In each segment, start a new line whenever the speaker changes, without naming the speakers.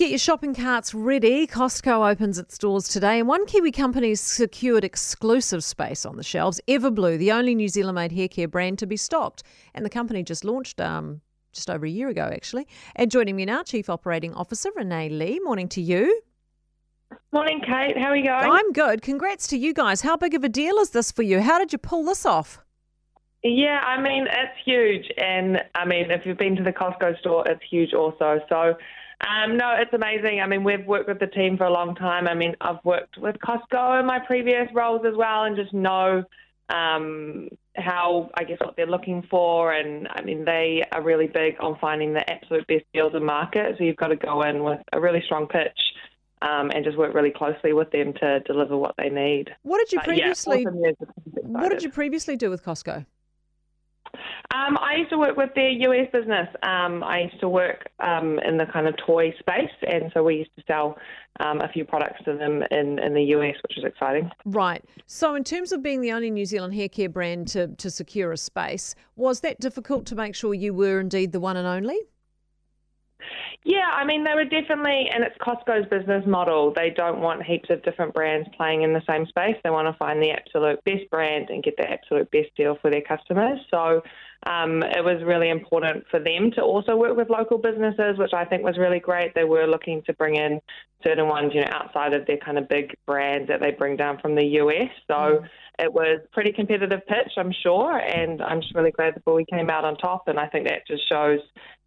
get your shopping carts ready. Costco opens its doors today, and one Kiwi company has secured exclusive space on the shelves. Everblue, the only New Zealand made hair care brand to be stocked. And the company just launched um, just over a year ago, actually. And joining me now, Chief Operating Officer Renee Lee. Morning to you.
Morning, Kate. How are you going?
I'm good. Congrats to you guys. How big of a deal is this for you? How did you pull this off?
Yeah, I mean, it's huge. And I mean, if you've been to the Costco store, it's huge also. So, um, no, it's amazing. I mean, we've worked with the team for a long time. I mean, I've worked with Costco in my previous roles as well and just know um, how, I guess, what they're looking for. And I mean, they are really big on finding the absolute best deals in market. So you've got to go in with a really strong pitch. Um, and just work really closely with them to deliver what they need.
What did you
But,
previously?
yeah,
what did you previously do with Costco?
Um, I used to work with their US business. Um, I used to work um, in the kind of toy space, and so we used to sell um, a few products to them in, in the US, which was exciting.
Right. So, in terms of being the only New Zealand hair care brand to, to secure a space, was that difficult to make sure you were indeed the one and only?
Yeah, I mean, they were definitely, and it's Costco's business model. They don't want heaps of different brands playing in the same space. They want to find the absolute best brand and get the absolute best deal for their customers. So um, it was really important for them to also work with local businesses, which I think was really great. They were looking to bring in certain ones, you know, outside of their kind of big brands that they bring down from the US. So
Mm.
it was pretty competitive pitch, I'm sure, and I'm just really glad that we came out on top. And I think that just shows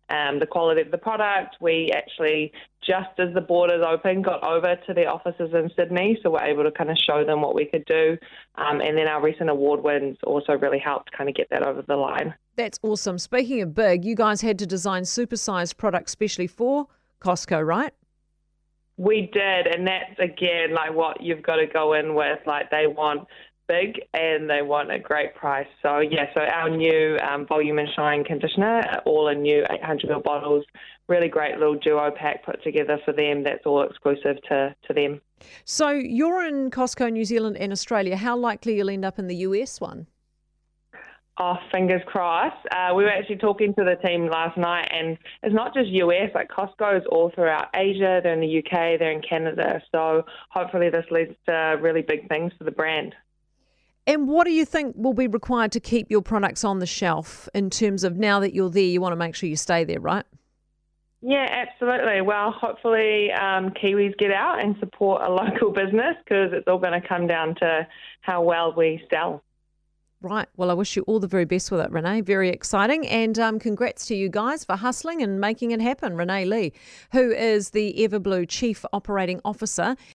um, the quality of the product. We actually, just as the borders opened, got over to their offices in Sydney, so we're able to kind of show them what we could do. Um, and then our recent award wins also really helped kind of get that over the line.
That's awesome. Speaking of big, you guys had to design supersized products specially for Costco, right?
We did, and that's again like what you've got to go in with. Like they want big and they want a great price. So yeah, so our new um, volume and shine conditioner, all in new 800 ml bottles, really great little duo pack put together for them. That's all exclusive to to them.
So, you're in Costco, New Zealand, and Australia. How likely you'll end up in the US one?
Oh, fingers crossed. Uh, we were actually talking to the team last night, and it's not just US, like Costco's all throughout Asia. They're in the UK, they're in Canada. So hopefully, this leads to really big things for the brand.
And what do you think will be required to keep your products on the shelf in terms of now that you're there, you want to make sure you stay there, right?
Yeah, absolutely. Well, hopefully, um, Kiwis get out and support a local business because it's all going to come down to how well we sell.
Right. Well, I wish you all the very best with it, Renee. Very exciting. And um, congrats to you guys for hustling and making it happen. Renee Lee, who is the Everblue Chief Operating Officer.